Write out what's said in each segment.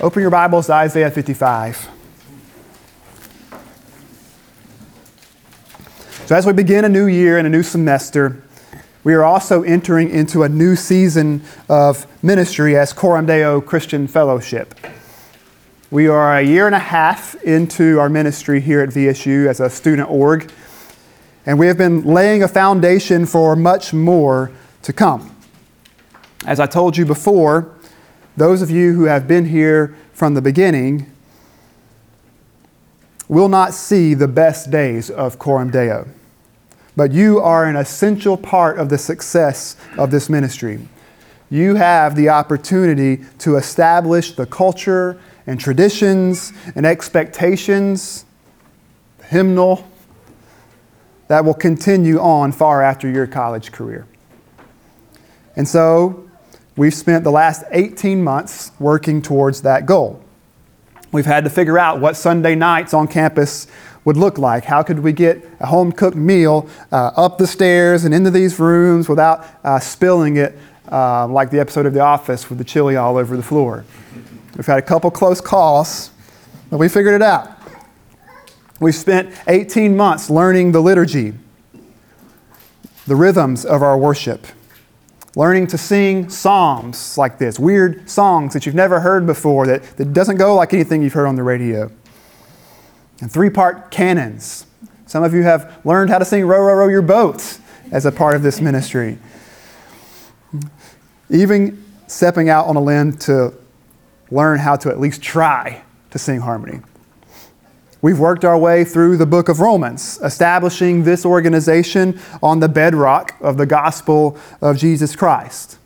Open your Bibles to Isaiah 55. So, as we begin a new year and a new semester, we are also entering into a new season of ministry as Coram Deo Christian Fellowship. We are a year and a half into our ministry here at VSU as a student org, and we have been laying a foundation for much more to come. As I told you before, those of you who have been here from the beginning will not see the best days of Coram Deo. But you are an essential part of the success of this ministry. You have the opportunity to establish the culture and traditions and expectations, hymnal, that will continue on far after your college career. And so, We've spent the last 18 months working towards that goal. We've had to figure out what Sunday nights on campus would look like. How could we get a home cooked meal uh, up the stairs and into these rooms without uh, spilling it uh, like the episode of The Office with the chili all over the floor? We've had a couple close calls, but we figured it out. We've spent 18 months learning the liturgy, the rhythms of our worship learning to sing psalms like this, weird songs that you've never heard before, that, that doesn't go like anything you've heard on the radio. And three part canons. Some of you have learned how to sing Row, Row, Row Your Boat as a part of this ministry. Even stepping out on a limb to learn how to at least try to sing harmony. We've worked our way through the book of Romans, establishing this organization on the bedrock of the gospel of Jesus Christ.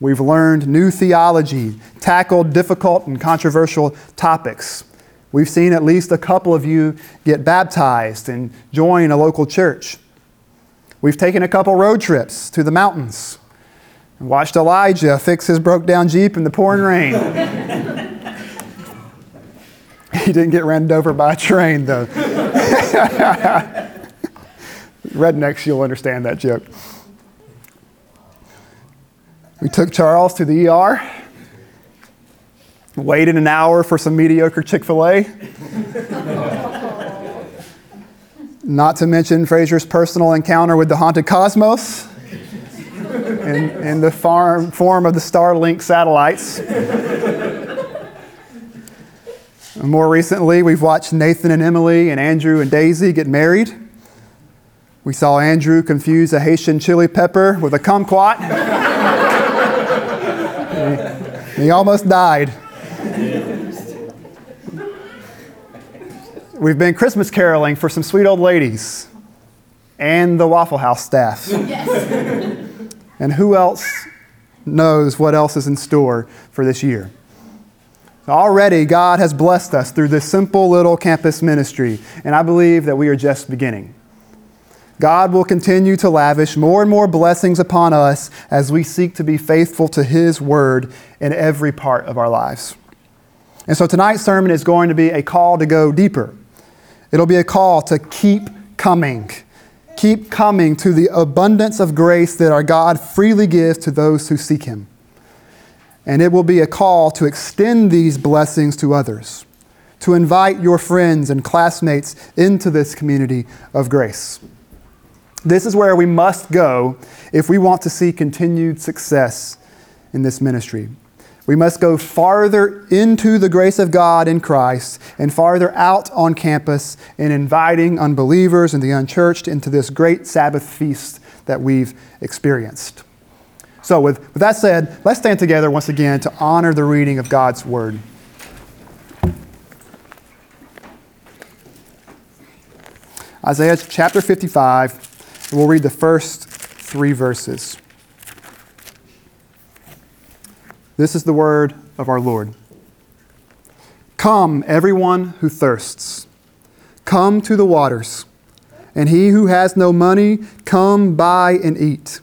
We've learned new theology, tackled difficult and controversial topics. We've seen at least a couple of you get baptized and join a local church. We've taken a couple road trips to the mountains and watched Elijah fix his broke down Jeep in the pouring rain. He didn't get ran over by a train, though. Rednecks, you'll understand that joke. We took Charles to the ER, waited an hour for some mediocre Chick fil A. Not to mention Fraser's personal encounter with the haunted cosmos in, in the farm, form of the Starlink satellites. More recently, we've watched Nathan and Emily and Andrew and Daisy get married. We saw Andrew confuse a Haitian chili pepper with a kumquat. he, almost died. We've been Christmas caroling for some sweet old ladies and the Waffle House staff. Yes. and who else knows what else is in store for this year? Already, God has blessed us through this simple little campus ministry, and I believe that we are just beginning. God will continue to lavish more and more blessings upon us as we seek to be faithful to His word in every part of our lives. And so tonight's sermon is going to be a call to go deeper. It'll be a call to keep coming. Keep coming to the abundance of grace that our God freely gives to those who seek Him. And it will be a call to extend these blessings to others, to invite your friends and classmates into this community of grace. This is where we must go if we want to see continued success in this ministry. We must go farther into the grace of God in Christ and farther out on campus in inviting unbelievers and the unchurched into this great Sabbath feast that we've experienced. So, with, with that said, let's stand together once again to honor the reading of God's Word. Isaiah chapter 55, we'll read the first three verses. This is the word of our Lord. Come, everyone who thirsts, come to the waters, and he who has no money, come buy and eat.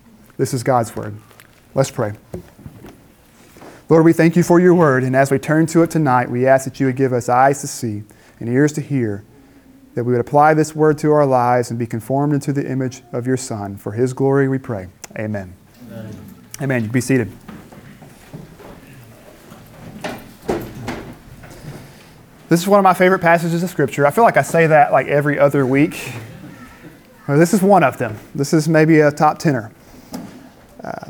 This is God's word. Let's pray. Lord, we thank you for your word, and as we turn to it tonight, we ask that you would give us eyes to see and ears to hear, that we would apply this word to our lives and be conformed into the image of your Son. For his glory we pray. Amen. Amen. Amen. Be seated. This is one of my favorite passages of Scripture. I feel like I say that like every other week. Well, this is one of them. This is maybe a top tenor.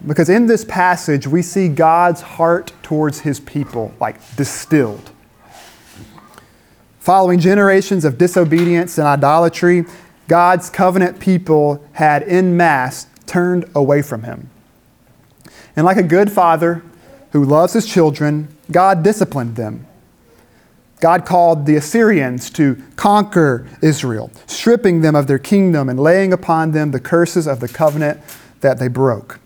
Because in this passage, we see God's heart towards his people like distilled. Following generations of disobedience and idolatry, God's covenant people had in mass turned away from him. And like a good father who loves his children, God disciplined them. God called the Assyrians to conquer Israel, stripping them of their kingdom and laying upon them the curses of the covenant that they broke.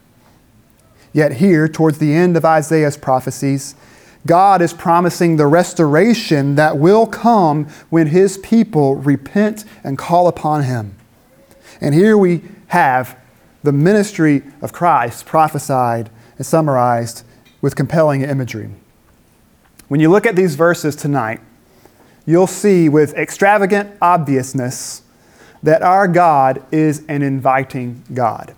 Yet, here, towards the end of Isaiah's prophecies, God is promising the restoration that will come when his people repent and call upon him. And here we have the ministry of Christ prophesied and summarized with compelling imagery. When you look at these verses tonight, you'll see with extravagant obviousness that our God is an inviting God.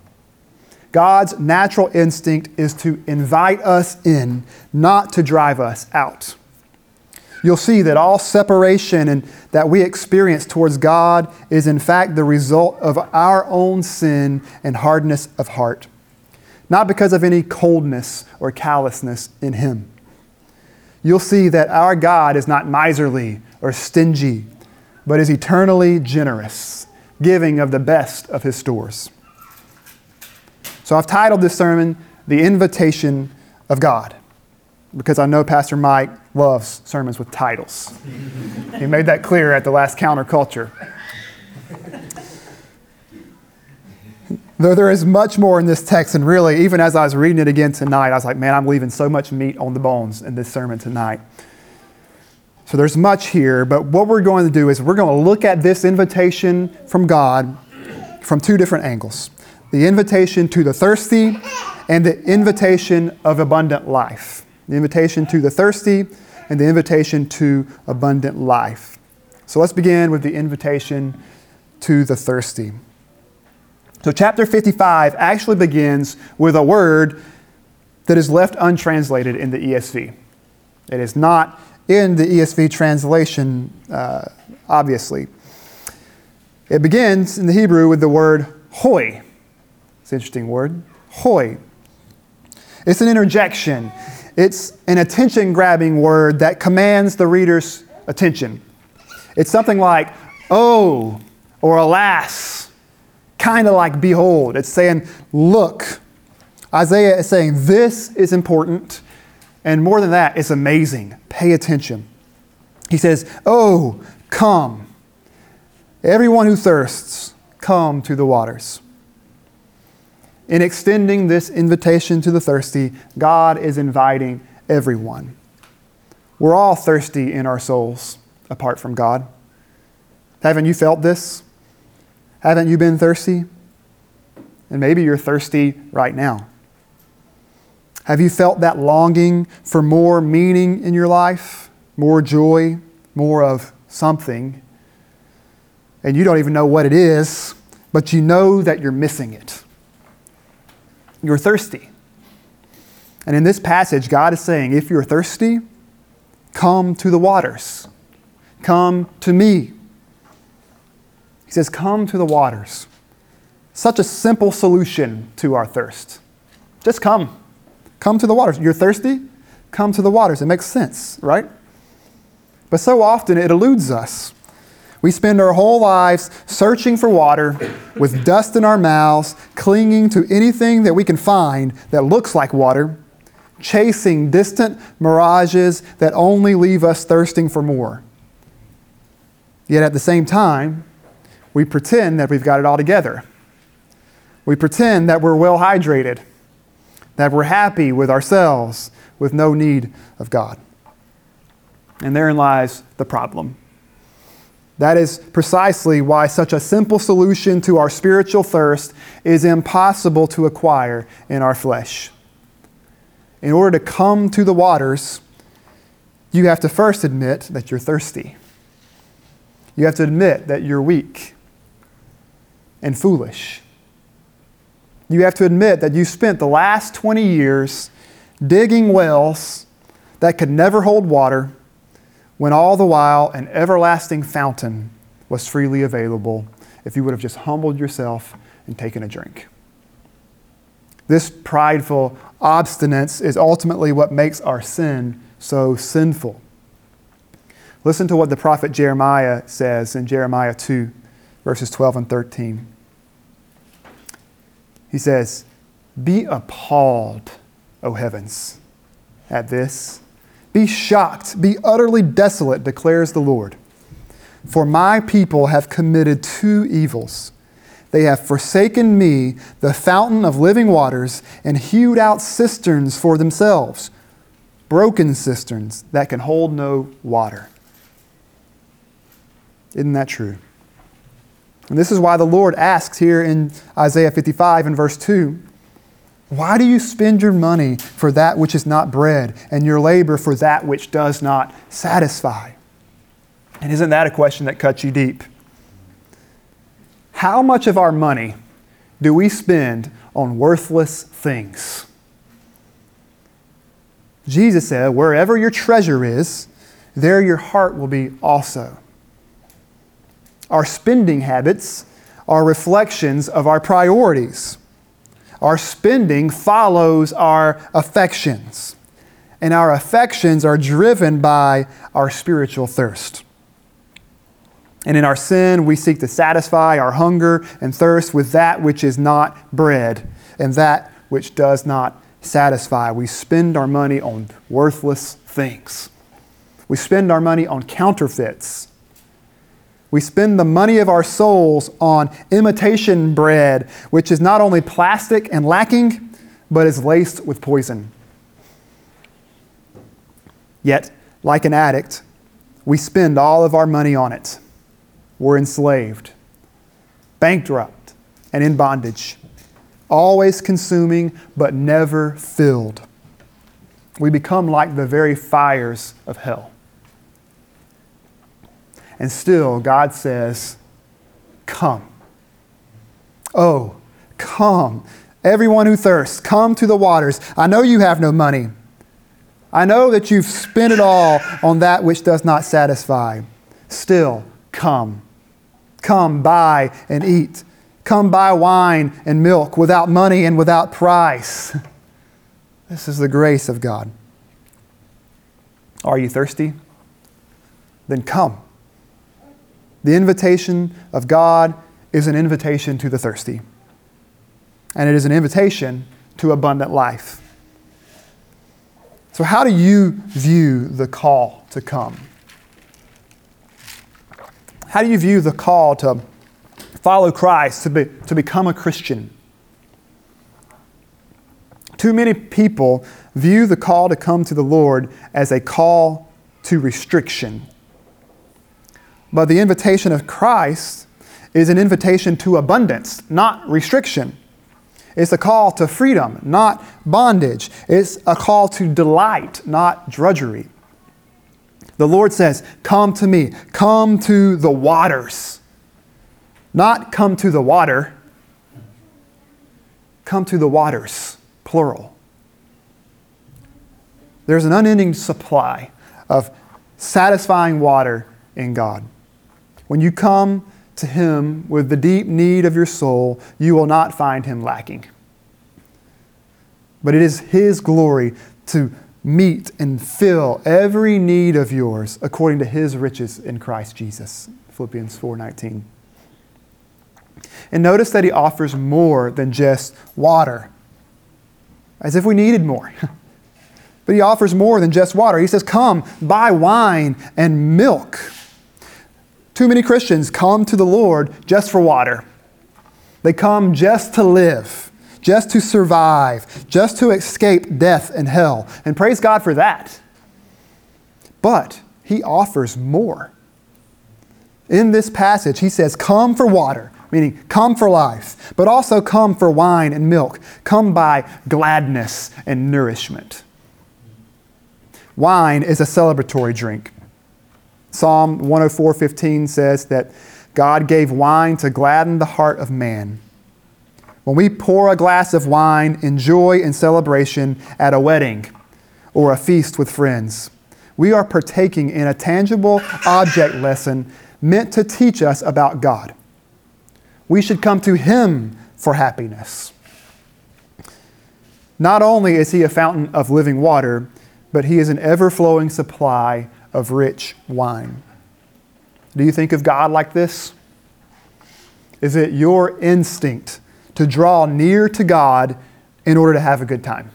God's natural instinct is to invite us in, not to drive us out. You'll see that all separation and that we experience towards God is in fact the result of our own sin and hardness of heart not because of any coldness or callousness in Him. You'll see that our God is not miserly or stingy, but is eternally generous, giving of the best of His stores. So I've titled this sermon, The Invitation of God, because I know Pastor Mike loves sermons with titles. he made that clear at the last counterculture. Though there is much more in this text, and really, even as I was reading it again tonight, I was like, man, I'm leaving so much meat on the bones in this sermon tonight. So there's much here, but what we're going to do is we're going to look at this invitation from God from two different angles the invitation to the thirsty and the invitation of abundant life. The invitation to the thirsty and the invitation to abundant life. So let's begin with the invitation to the thirsty. So, chapter 55 actually begins with a word that is left untranslated in the ESV. It is not in the ESV translation, uh, obviously. It begins in the Hebrew with the word hoi. It's an interesting word. Hoi. It's an interjection, it's an attention grabbing word that commands the reader's attention. It's something like, oh, or alas kind of like behold. It's saying, look. Isaiah is saying, this is important. And more than that, it's amazing. Pay attention. He says, Oh, come. Everyone who thirsts, come to the waters. In extending this invitation to the thirsty, God is inviting everyone. We're all thirsty in our souls apart from God. Haven't you felt this? Haven't you been thirsty? And maybe you're thirsty right now. Have you felt that longing for more meaning in your life, more joy, more of something? And you don't even know what it is, but you know that you're missing it. You're thirsty. And in this passage, God is saying, if you're thirsty, come to the waters. Come to me. He says, Come to the waters. Such a simple solution to our thirst. Just come. Come to the waters. You're thirsty? Come to the waters. It makes sense, right? But so often it eludes us. We spend our whole lives searching for water with dust in our mouths, clinging to anything that we can find that looks like water, chasing distant mirages that only leave us thirsting for more. Yet at the same time, we pretend that we've got it all together. We pretend that we're well hydrated. that we're happy with ourselves with no need of God. And therein lies the problem. That is precisely why such a simple solution to our spiritual thirst is impossible to acquire in our flesh. In order to come to the waters, you have to first admit that you're thirsty. You have to admit that you're weak and foolish. You have to admit that you spent the last 20 years digging wells that could never hold water when all the while an everlasting fountain was freely available if you would have just humbled yourself and taken a drink. This prideful obstinance is ultimately what makes our sin so sinful. Listen to what the prophet Jeremiah says in Jeremiah 2, verses 12 and 13. He says, Be appalled, O heavens, at this be shocked, be utterly desolate, declares the Lord. For my people have committed two evils. They have forsaken me, the fountain of living waters, and hewed out cisterns for themselves, broken cisterns that can hold no water. Isn't that true? And this is why the Lord asks here in Isaiah 55 and verse 2 why do you spend your money for that which is not bread, and your labor for that which does not satisfy? And isn't that a question that cuts you deep? How much of our money do we spend on worthless things? Jesus said, Wherever your treasure is, there your heart will be also. Our spending habits are reflections of our priorities. Our spending follows our affections, and our affections are driven by our spiritual thirst. And in our sin, we seek to satisfy our hunger and thirst with that which is not bread and that which does not satisfy. We spend our money on worthless things. We spend our money on counterfeits we spend the money of our souls on imitation bread, which is not only plastic and lacking, but is laced with poison. Yet, like an addict, we spend all of our money on it. We're enslaved, bankrupt, and in bondage, always consuming but never filled. We become like the very fires of hell. And still, God says, Come. Oh, come. Everyone who thirsts, come to the waters. I know you have no money. I know that you've spent it all on that which does not satisfy. Still, come. Come, buy and eat. Come buy wine and milk without money and without price. This is the grace of God. Are you thirsty? Then come. The invitation of God is an invitation to the thirsty, and it is an invitation to abundant life. So, how do you view the call to come? How do you view the call to follow Christ, to, be, to become a Christian? Too many people view the call to come to the Lord as a call to restriction but the invitation of Christ is an invitation to abundance, not restriction. It's a call to freedom, not bondage. It's a call to delight, not drudgery. The Lord says, Come to me, come to the waters. Not come to the water, come to the waters, plural. There's an unending supply of satisfying water in God. When you come to Him with the deep need of your soul, you will not find Him lacking. But it is His glory to meet and fill every need of yours according to His riches in Christ Jesus. Philippians 4:19. And notice that he offers more than just water. As if we needed more. but he offers more than just water. He says, "Come, buy wine and milk." Too many Christians come to the Lord just for water. They come just to live, just to survive, just to escape death and hell. And praise God for that. But he offers more. In this passage, he says, Come for water, meaning come for life, but also come for wine and milk. Come by gladness and nourishment. Wine is a celebratory drink. Psalm 104:15 says that God gave wine to gladden the heart of man. When we pour a glass of wine in joy and celebration at a wedding or a feast with friends, we are partaking in a tangible object lesson meant to teach us about God. We should come to Him for happiness. Not only is He a fountain of living water, but He is an ever flowing supply of rich wine. Do you think of God like this? Is it your instinct to draw near to God in order to have a good time?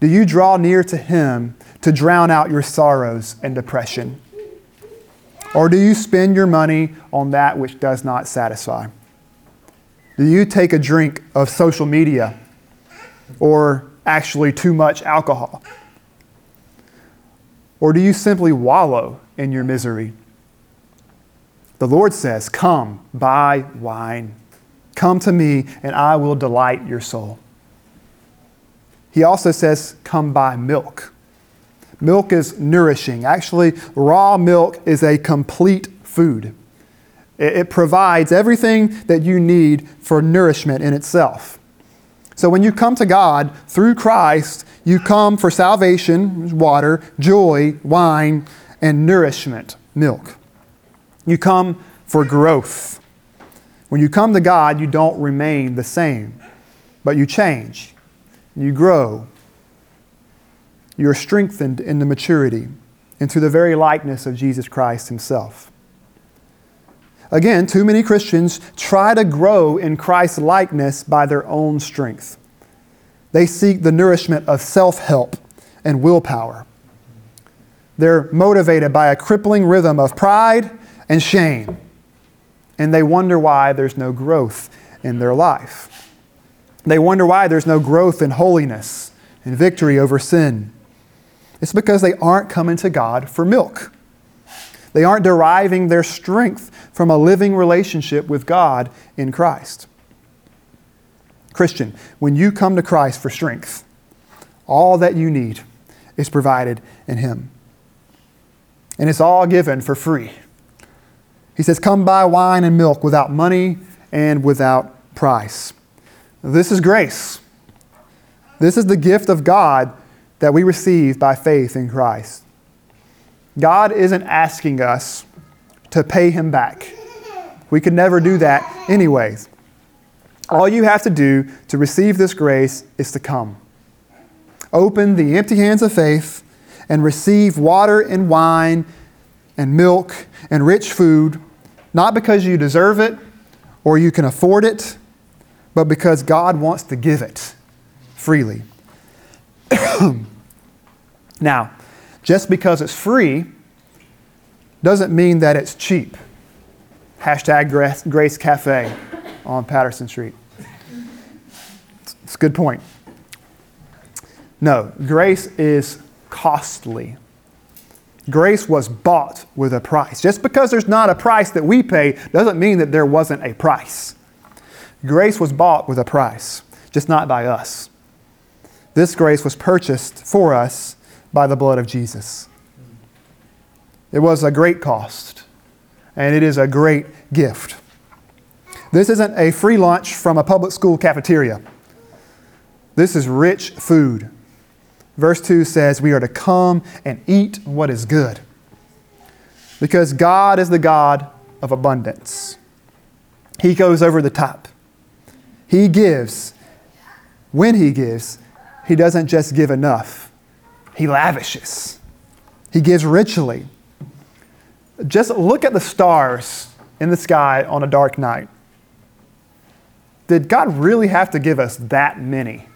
Do you draw near to Him to drown out your sorrows and depression? Or do you spend your money on that which does not satisfy? Do you take a drink of social media or actually too much alcohol? Or do you simply wallow in your misery? The Lord says, Come, buy wine. Come to me, and I will delight your soul. He also says, Come buy milk. Milk is nourishing. Actually, raw milk is a complete food. It provides everything that you need for nourishment in itself. So when you come to God through Christ, you come for salvation, water, joy, wine, and nourishment, milk. You come for growth. When you come to God, you don't remain the same, but you change. You grow. You're strengthened into maturity, into the very likeness of Jesus Christ Himself. Again, too many Christians try to grow in Christ's likeness by their own strength. They seek the nourishment of self help and willpower. They're motivated by a crippling rhythm of pride and shame, and they wonder why there's no growth in their life. They wonder why there's no growth in holiness and victory over sin. It's because they aren't coming to God for milk. They aren't deriving their strength from a living relationship with God in Christ. Christian, when you come to Christ for strength, all that you need is provided in Him. And it's all given for free. He says, Come buy wine and milk without money and without price. This is grace. This is the gift of God that we receive by faith in Christ. God isn't asking us to pay Him back. We could never do that, anyways. All you have to do to receive this grace is to come. Open the empty hands of faith and receive water and wine and milk and rich food, not because you deserve it or you can afford it, but because God wants to give it freely. now, just because it's free doesn't mean that it's cheap. Hashtag Grace Cafe on Patterson Street. It's a good point. No, grace is costly. Grace was bought with a price. Just because there's not a price that we pay doesn't mean that there wasn't a price. Grace was bought with a price, just not by us. This grace was purchased for us by the blood of Jesus. It was a great cost, and it is a great gift. This isn't a free lunch from a public school cafeteria. This is rich food. Verse 2 says, We are to come and eat what is good. Because God is the God of abundance. He goes over the top. He gives. When He gives, He doesn't just give enough, He lavishes. He gives richly. Just look at the stars in the sky on a dark night. Did God really have to give us that many?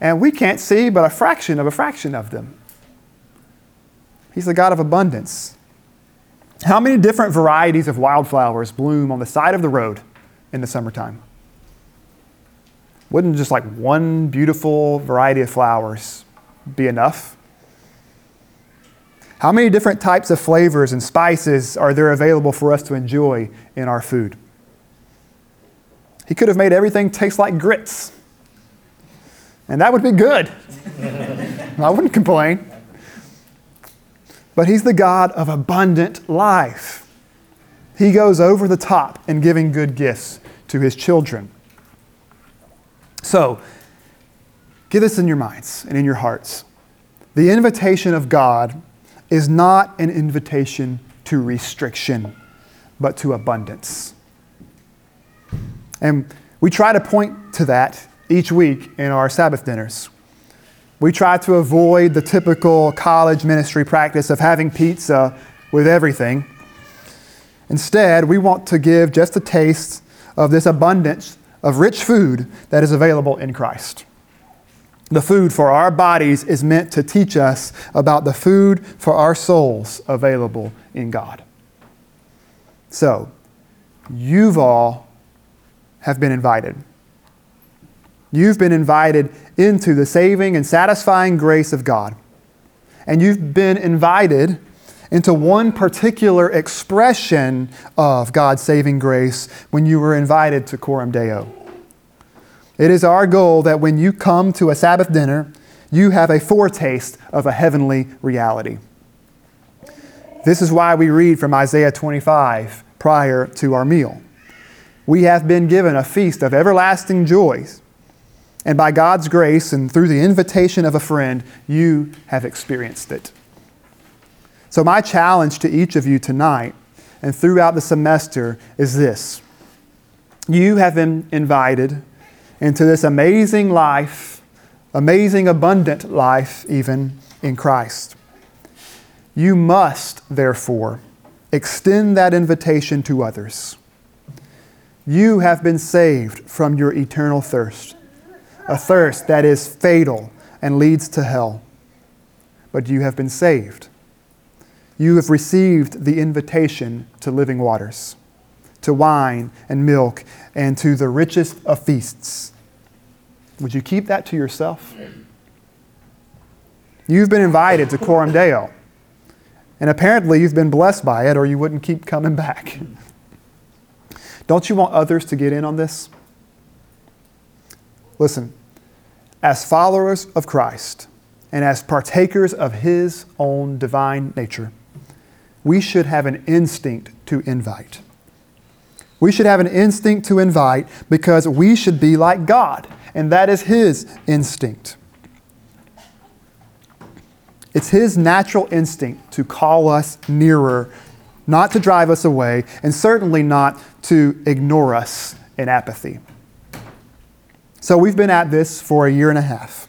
And we can't see but a fraction of a fraction of them. He's the God of abundance. How many different varieties of wildflowers bloom on the side of the road in the summertime? Wouldn't just like one beautiful variety of flowers be enough? How many different types of flavors and spices are there available for us to enjoy in our food? He could have made everything taste like grits. And that would be good. I wouldn't complain. But He's the God of abundant life. He goes over the top in giving good gifts to His children. So, get this in your minds and in your hearts. The invitation of God is not an invitation to restriction, but to abundance. And we try to point to that each week in our Sabbath dinners. We try to avoid the typical college ministry practice of having pizza with everything. Instead, we want to give just a taste of this abundance of rich food that is available in Christ. The food for our bodies is meant to teach us about the food for our souls available in God. So, you've all have been invited. You've been invited into the saving and satisfying grace of God. And you've been invited into one particular expression of God's saving grace when you were invited to Coram Deo. It is our goal that when you come to a Sabbath dinner, you have a foretaste of a heavenly reality. This is why we read from Isaiah 25 prior to our meal we have been given a feast of everlasting joys. And by God's grace and through the invitation of a friend, you have experienced it. So, my challenge to each of you tonight and throughout the semester is this You have been invited into this amazing life, amazing, abundant life, even in Christ. You must, therefore, extend that invitation to others. You have been saved from your eternal thirst, a thirst that is fatal and leads to hell. But you have been saved. You have received the invitation to living waters, to wine and milk, and to the richest of feasts. Would you keep that to yourself? You've been invited to Coram Deo, and apparently you've been blessed by it, or you wouldn't keep coming back. Don't you want others to get in on this? Listen, as followers of Christ and as partakers of His own divine nature, we should have an instinct to invite. We should have an instinct to invite because we should be like God, and that is His instinct. It's His natural instinct to call us nearer not to drive us away, and certainly not to ignore us in apathy. So we've been at this for a year and a half.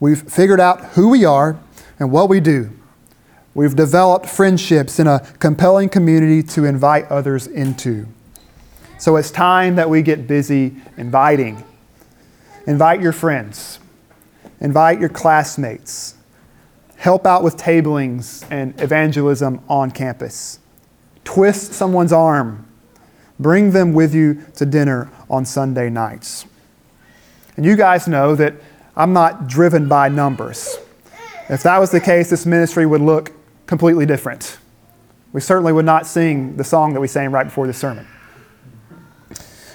We've figured out who we are and what we do. We've developed friendships in a compelling community to invite others into. So it's time that we get busy inviting. Invite your friends, invite your classmates, help out with tablings and evangelism on campus twist someone's arm, bring them with you to dinner on Sunday nights. And you guys know that I'm not driven by numbers. If that was the case, this ministry would look completely different. We certainly would not sing the song that we sang right before the sermon.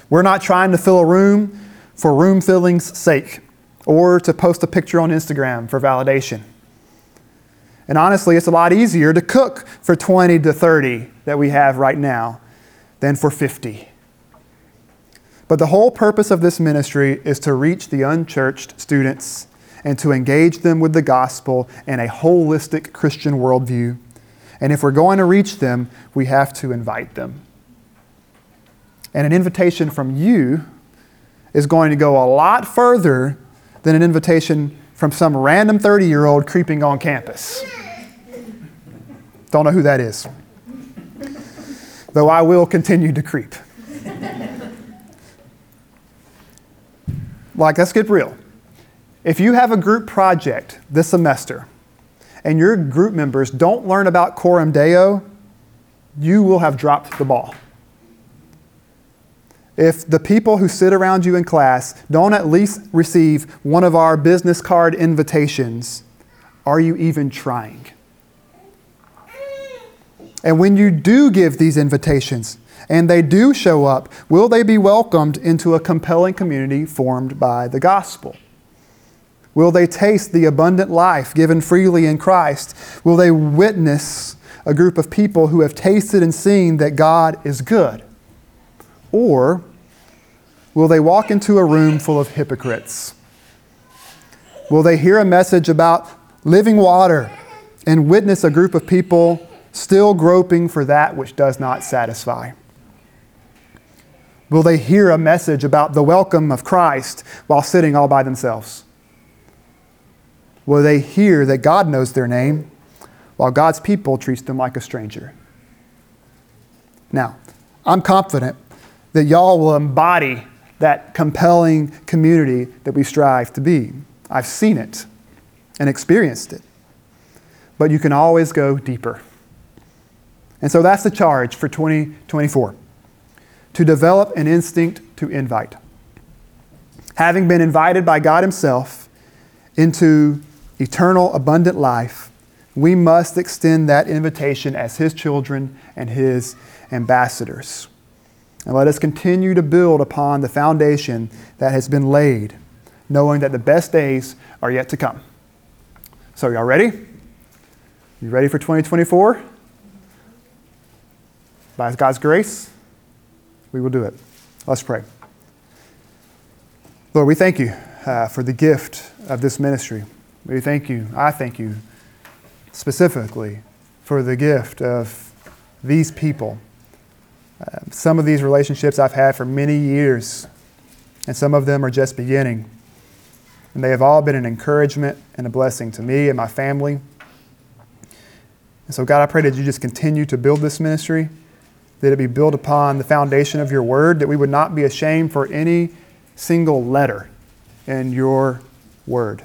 We're not trying to fill a room for room filling's sake or to post a picture on Instagram for validation. And honestly, it's a lot easier to cook for 20 to 30 that we have right now than for 50. But the whole purpose of this ministry is to reach the unchurched students and to engage them with the gospel and a holistic Christian worldview. And if we're going to reach them, we have to invite them. And an invitation from you is going to go a lot further than an invitation from some random 30 year old creeping on campus. Don't know who that is. Though I will continue to creep. like, let's get real. If you have a group project this semester and your group members don't learn about Coram Deo, you will have dropped the ball. if the people who sit around you in class don't at least receive one of our business card invitations, are you even trying? And when you do give these invitations and they do show up, will they be welcomed into a compelling community formed by the gospel? Will they taste the abundant life given freely in Christ? Will they witness a group of people who have tasted and seen that God is good? Or will they walk into a room full of hypocrites? Will they hear a message about living water and witness a group of people still groping for that which does not satisfy? Will they hear a message about the welcome of Christ while sitting all by themselves? Will they hear that God knows their name while God's people treats them like a stranger? Now, I'm confident that y'all will embody that compelling community that we strive to be. I've seen it and experienced it. But you can always go deeper. And so that's the charge for 2024 to develop an instinct to invite. Having been invited by God Himself into eternal, abundant life, we must extend that invitation as His children and His ambassadors. And let us continue to build upon the foundation that has been laid, knowing that the best days are yet to come. So, y'all ready? You ready for 2024? By God's grace, we will do it. Let's pray. Lord, we thank you uh, for the gift of this ministry. We thank you, I thank you specifically for the gift of these people. Uh, some of these relationships I've had for many years, and some of them are just beginning. And they have all been an encouragement and a blessing to me and my family. And so, God, I pray that you just continue to build this ministry, that it be built upon the foundation of your word, that we would not be ashamed for any single letter in your word,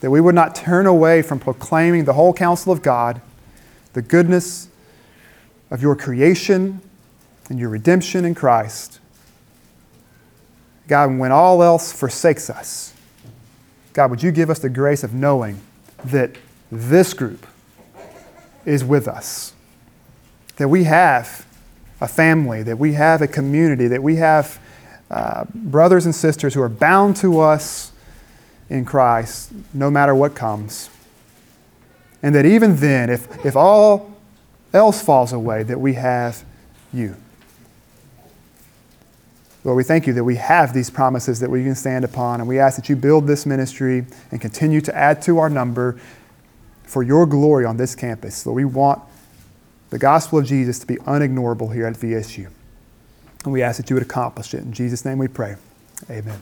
that we would not turn away from proclaiming the whole counsel of God, the goodness of your creation and your redemption in Christ. God, when all else forsakes us, God, would you give us the grace of knowing that this group is with us? That we have a family, that we have a community, that we have uh, brothers and sisters who are bound to us in Christ no matter what comes. And that even then, if, if all else falls away, that we have you. Lord, we thank you that we have these promises that we can stand upon, and we ask that you build this ministry and continue to add to our number for your glory on this campus. Lord, we want the gospel of Jesus to be unignorable here at VSU. And we ask that you would accomplish it. In Jesus' name we pray. Amen.